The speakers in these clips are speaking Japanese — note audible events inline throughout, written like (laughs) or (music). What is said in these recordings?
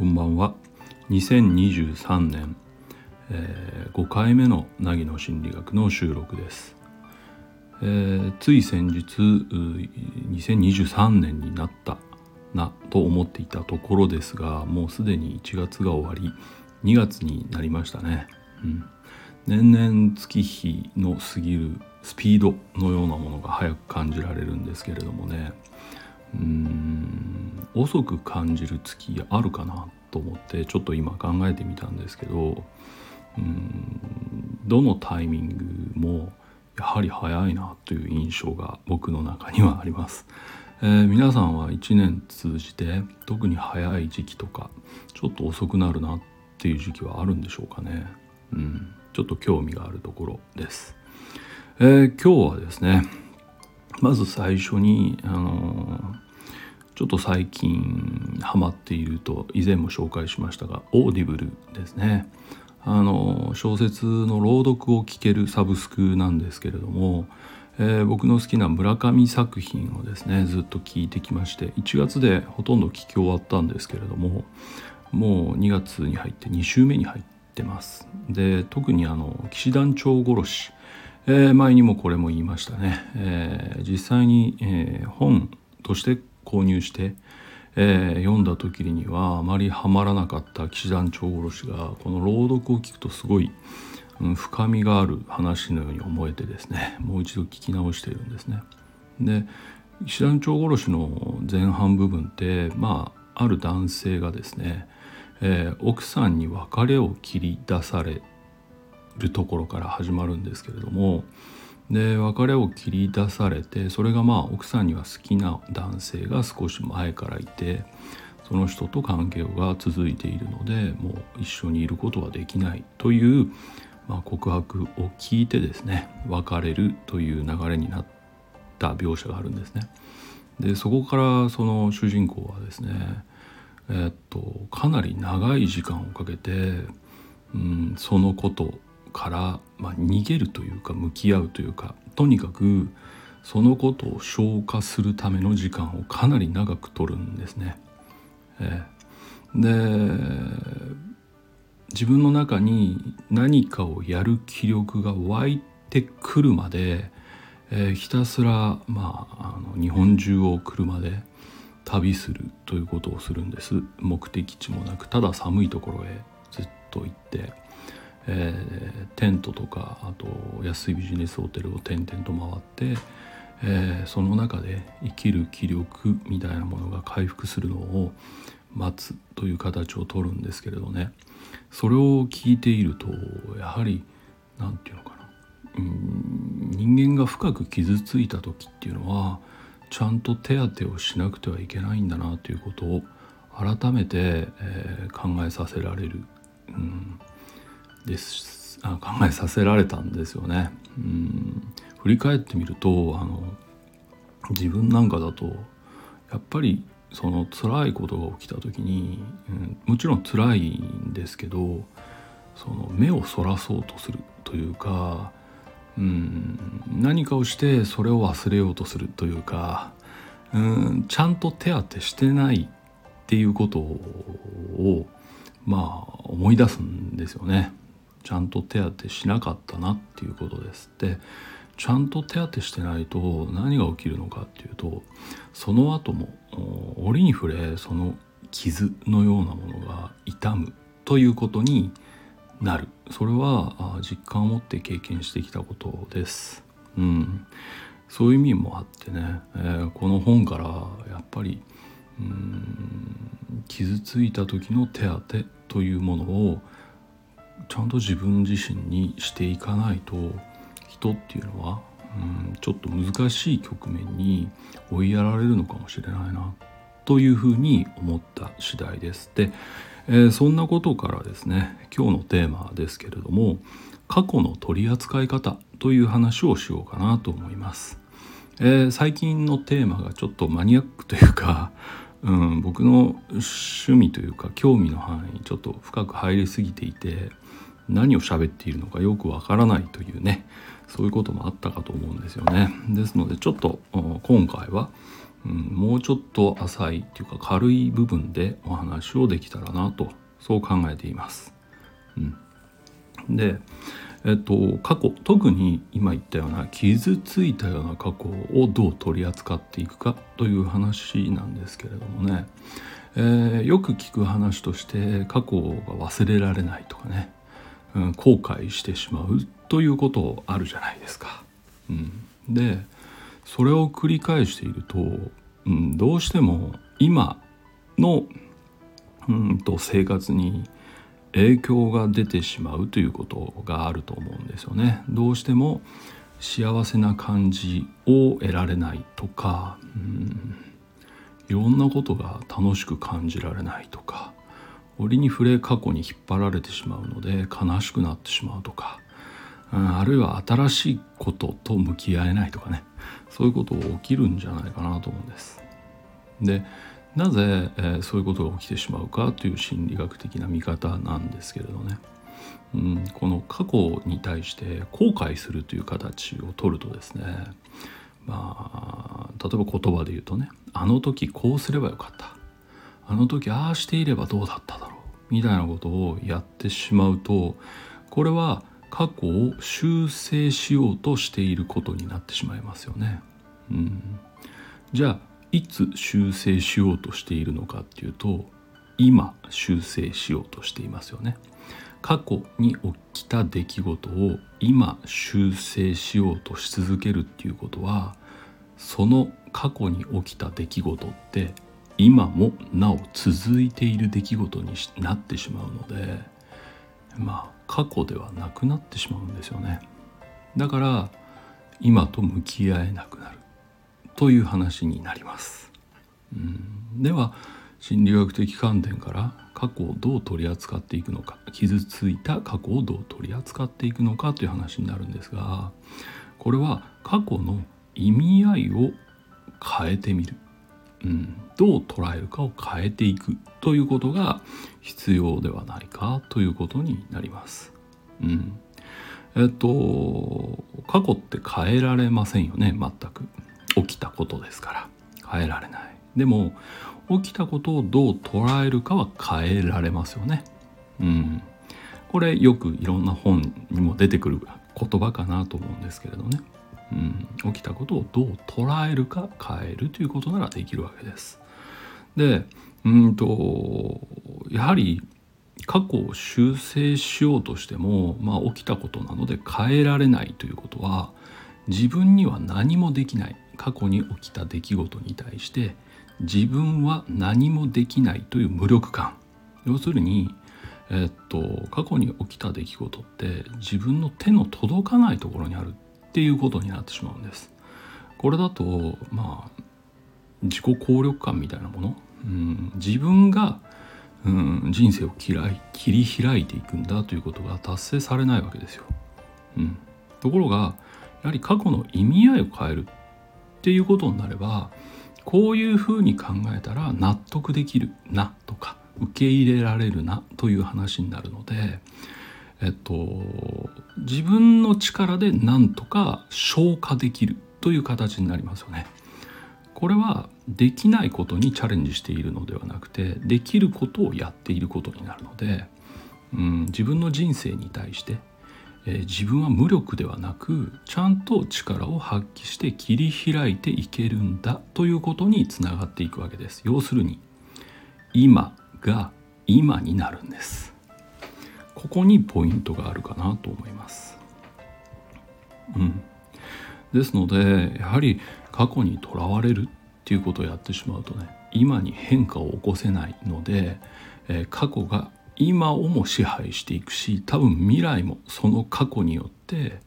こんばんは。2023年、えー、5回目の凪の心理学の収録です、えー、つい先日2023年になったなと思っていたところですがもうすでに1月が終わり2月になりましたね、うん、年々月日の過ぎるスピードのようなものが早く感じられるんですけれどもね。うん。遅く感じる月あるかなと思ってちょっと今考えてみたんですけどうんどのタイミングもやはり早いなという印象が僕の中にはあります。えー、皆さんは1年通じて特に早い時期とかちょっと遅くなるなっていう時期はあるんでしょうかね。うん、ちょっと興味があるところです。えー、今日はですねまず最初に、あのー、ちょっと最近ハマっていると以前も紹介しましたが Audible ですね。あの小説の朗読を聞けるサブスクなんですけれども、えー、僕の好きな村上作品をですねずっと聞いてきまして1月でほとんど聞き終わったんですけれどももう2月に入って2週目に入ってます。で特にあの騎士団長殺しえー、前にもこれも言いましたね、えー、実際に、え、本として購入して、え読んだ時にはあまりハマらなかった騎士団長殺しがこの朗読を聞くとすごい、うん、深みがある話のように思えてですねもう一度聞き直しているんですね。で騎士団長殺しの前半部分ってまあある男性がですね、え奥さんに別れを切り出されるところから始まるんですけれどもで別れを切り出されてそれがまあ奥さんには好きな男性が少し前からいてその人と関係が続いているのでもう一緒にいることはできないという、まあ、告白を聞いてですね別れるという流れになった描写があるんですね。でそこからその主人公はですねえ、っとかなり長い時間をかけて、うん、そのことから、まあ、逃げるというか向き合うというかとにかくそのことを消化するための時間をかなり長く取るんですね。えー、で自分の中に何かをやる気力が湧いてくるまで、えー、ひたすら、まあ、あの日本中を車で旅するということをするんです。目的地もなくただ寒いところへずっと行って。えー、テントとかあと安いビジネスホテルを転々と回って、えー、その中で生きる気力みたいなものが回復するのを待つという形をとるんですけれどね。それを聞いているとやはり何て言うのかな。うん人間が深く傷ついた時っていうのはちゃんと手当てをしなくてはいけないんだなということを改めて、えー、考えさせられる、うん、ですあ考えさせられたんですよね。うん振り返ってみるとあの自分なんかだとやっぱりその辛いことが起きた時に、うん、もちろん辛いんですけどその目をそらそうとするというか、うん、何かをしてそれを忘れようとするというか、うん、ちゃんと手当てしてないっていうことをまあ思い出すんですよね。ちゃんと手当てしなかったなっていうことです。でちゃんと手当てしてないと何が起きるのかっていうとその後も折に触れその傷のようなものが痛むということになる。それは実感を持って経験してきたことです。うん、そういう意味もあってね、えー、この本からやっぱりうん傷ついた時の手当てというものをちゃんと自分自身にしていかないと人っていうのは、うん、ちょっと難しい局面に追いやられるのかもしれないなというふうに思った次第です。で、えー、そんなことからですね今日のテーマですけれども過去の取り扱い方という話をしようかなと思います。えー、最近のテーマがちょっとマニアックというか (laughs) うん、僕の趣味というか興味の範囲ちょっと深く入りすぎていて何を喋っているのかよくわからないというねそういうこともあったかと思うんですよね。ですのでちょっと今回はうん、もうちょっと浅いっていうか軽い部分でお話をできたらなとそう考えています。うん、で、えっと、過去特に今言ったような傷ついたような過去をどう取り扱っていくかという話なんですけれどもね、えー、よく聞く話として過去が忘れられないとかね、うん、後悔してしまうということあるじゃないですか。うん、でそれを繰り返していると、うん、どうしても今のうんと生活に影響が出てしまうということがあると思うんですよね。どうしても幸せな感じを得られないとか、うん、いろんなことが楽しく感じられないとか折に触れ過去に引っ張られてしまうので悲しくなってしまうとか、うん、あるいは新しいことと向き合えないとかね。そういうこと起きるんじゃないかなと思うんです。でなぜ、えー、そういうことが起きてしまうかという心理学的な見方なんですけれどね、うん、この過去に対して後悔するという形を取るとですねまあ例えば言葉で言うとねあの時こうすればよかった。あの時ああしていればどうだっただろうみたいなことをやってしまうとこれは過去を修正しようとしていることになってしまいますよね。うん、じゃあいつ修正しようとしているのかっていうと今修正しようとしていますよね。過去に起きた出来事を今修正しようとし続けるっていうことはその過去に起きた出来事って今もなお続いている出来事になってしまうのでまあ過去ではなくなってしまうんですよね。だから今と向き合えなくなるという話になります。うん、では心理学的観点から過去をどう取り扱っていくのか傷ついた過去をどう取り扱っていくのかという話になるんですがこれは過去の意味合いを変えてみる、うん、どう捉えるかを変えていくということが必要ではないかということになります。うん、えっと過去って変えられませんよね全く。起きたことですから。変えられない。でも起きたことをどう捉えるかは変えられますよね。うん。これよくいろんな本にも出てくる言葉かなと思うんですけれどね、うん、起きたことをどう捉えるか変えるということならできるわけです。でうんとやはり過去を修正しようとしても、まあ、起きたことなので変えられないということは自分には何もできない。過去に起きた出来事に対して自分は何もできないという無力感。要するに、えっと過去に起きた出来事って自分の手の届かないところにある。っていうことになってしまうんです。これだとまあ自己効力感みたいなもの、うん、自分が、うん、人生を嫌い切り開いていくんだということが達成されないわけですよ。うん、ところがやはり過去の意味合いを変えるっていうことになればこういうふうに考えたら納得できるなとか受け入れられるなという話になるので、えっと、自分の力で何とか消化できるという形になりますよね。これはできないことにチャレンジしているのではなくてできることをやっていることになるので、うん、自分の人生に対してえー、自分は無力ではなくちゃんと力を発揮して切り開いていけるんだということにつながっていくわけです要するに今が今になるんですここにポイントがあるかなと思います。うん。ですのでやはり過去にとらわれるっていうことをやってしまうとね今に変化を起こせないので、えー、過去が今をも支配していくし多分未来もその過去によって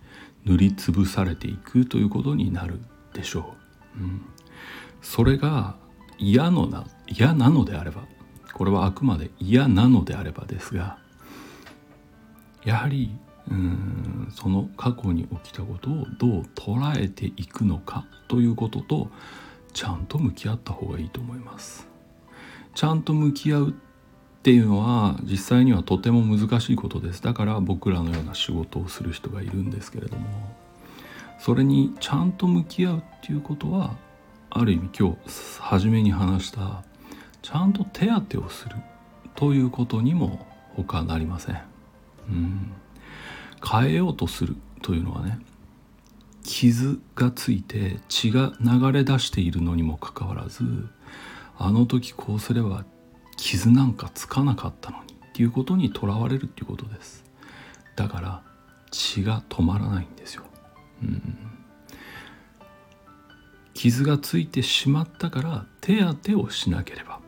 塗りつぶされていくということになるでしょう。うん、それが嫌のな嫌なのであればこれはあくまで嫌なのであればですがやはりうんその過去に起きたことをどう捉えていくのかということとちゃんと向き合った方がいいと思います。ちゃんと向き合うっていうのは実際にはとても難しいことですだから僕らのような仕事をする人がいるんですけれどもそれにちゃんと向き合うっていうことはある意味今日初めに話したちゃんと手当てをするということにも他なりません。うん。変えようとするというのはね傷がついて血が流れ出しているのにもかかわらずあの時こうすれば傷なんかつかなかったのにっていうことにとらわれるっていうことです。だから血が止まらないんですよ、うん、傷がついてしまったから手当てをしなければ。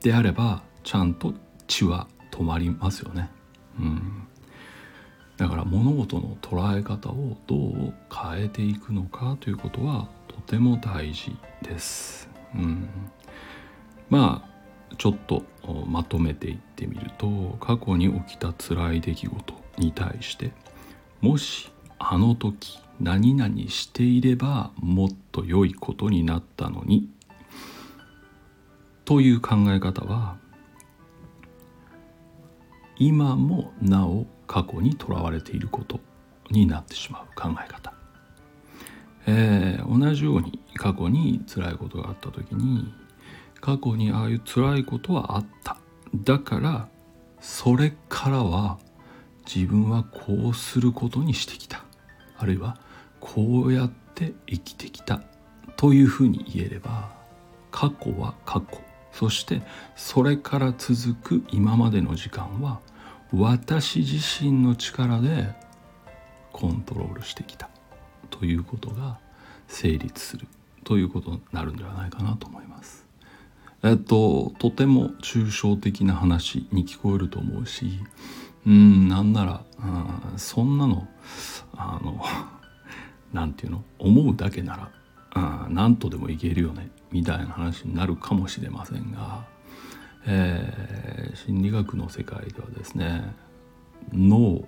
であればちゃんと血は止まりますよね、うん、だから物事の捉え方をどう変えていくのかということはとても大事です。うん、まあちょっとまとめていってみると過去に起きた辛い出来事に対してもしあの時何々していればもっと良いことになったのにという考え方は今もなお過去にとらわれていることになってしまう考え方、えー、同じように過去に辛いことがあった時に過去にああいう辛いことはあった。だからそれからは自分はこうすることにしてきた。あるいはこうやって生きてきた。というふうに言えれば過去は過去。そしてそれから続く今までの時間は私自身の力でコントロールしてきたということが成立するということになるんではないかなと思います。えっととても抽象的な話に聞こえると思うしうんなんならあそんなのあの (laughs) なんていうの？思うだけならあ何とでもいけるよねみたいな話になるかもしれませんがえー、心理学の世界ではですね脳を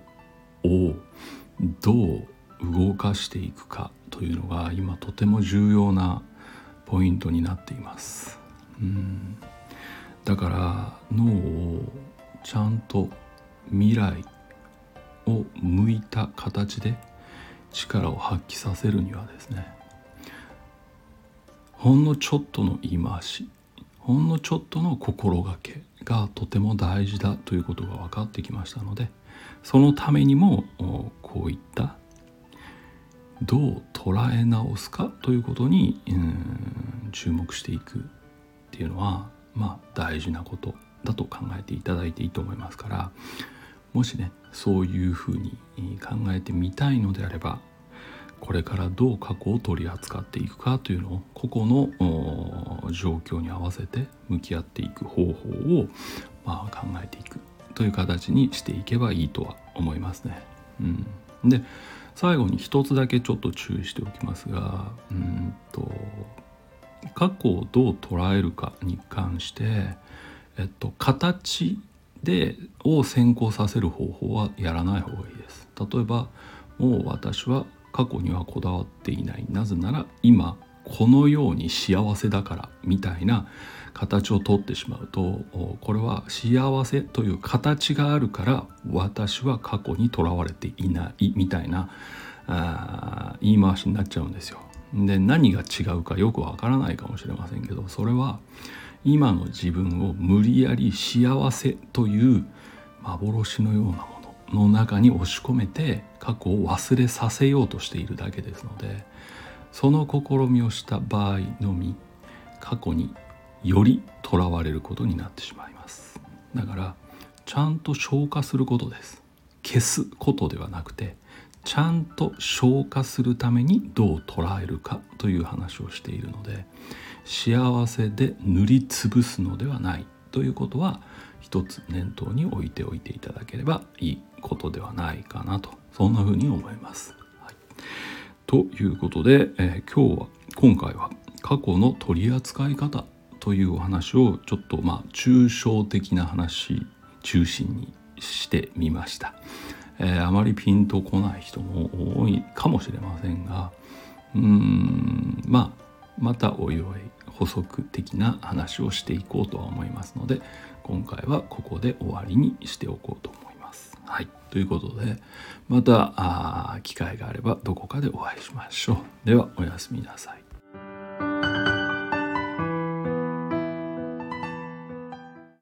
どう動かしていくかというのが今とても重要なポイントになっています。うんだから脳をちゃんと未来を向いた形で力を発揮させるにはですねほんのちょっとの言い回しほんのちょっとの心がけがとても大事だということが分かってきましたのでそのためにもこういったどう捉え直すかということに注目していくっていうのはまあ大事なことだと考えていただいていいと思いますからもしねそういうふうに考えてみたいのであればこれからどう過去を取り扱っていくかというのを個々の状況に合わせて向き合っていく方法を、まあ、考えていくという形にしていけばいいとは思いますね。うん、で最後に一つだけちょっと注意しておきますがうんと過去をどう捉えるかに関して、えっと、形でを先行させる方法はやらない方がいいです。例えばもう私は過去にはこだわっていないなぜなら今このように幸せだからみたいな形をとってしまうとこれは幸せという形があるから私は過去にとらわれていないみたいなあ言い回しになっちゃうんですよ。で何が違うかよくわからないかもしれませんけどそれは今の自分を無理やり幸せという幻のようなものの中に押し込めて過去を忘れさせようとしているだけですのでその試みをした場合のみ過去によりとらわれることになってしまいます。だからちゃんと消化することです。消すことではなくてちゃんと消化するためにどう捉えるかという話をしているので幸せで塗りつぶすのではないということは一つ念頭に置いておいていただければいいことではないかなとそんな風に思います。はい、ということで、えー、今日は今回は過去の取り扱い方というお話をちょっとまあ抽象的な話中心にしてみました。えー、あまりピンとこない人も多いかもしれませんがうーんまあまたおいおい補足的な話をしていこうとは思いますので今回はここで終わりにしておこうと思います。はい、ということでまた機会があればどこかでお会いしましょう。ではおやすみなさい。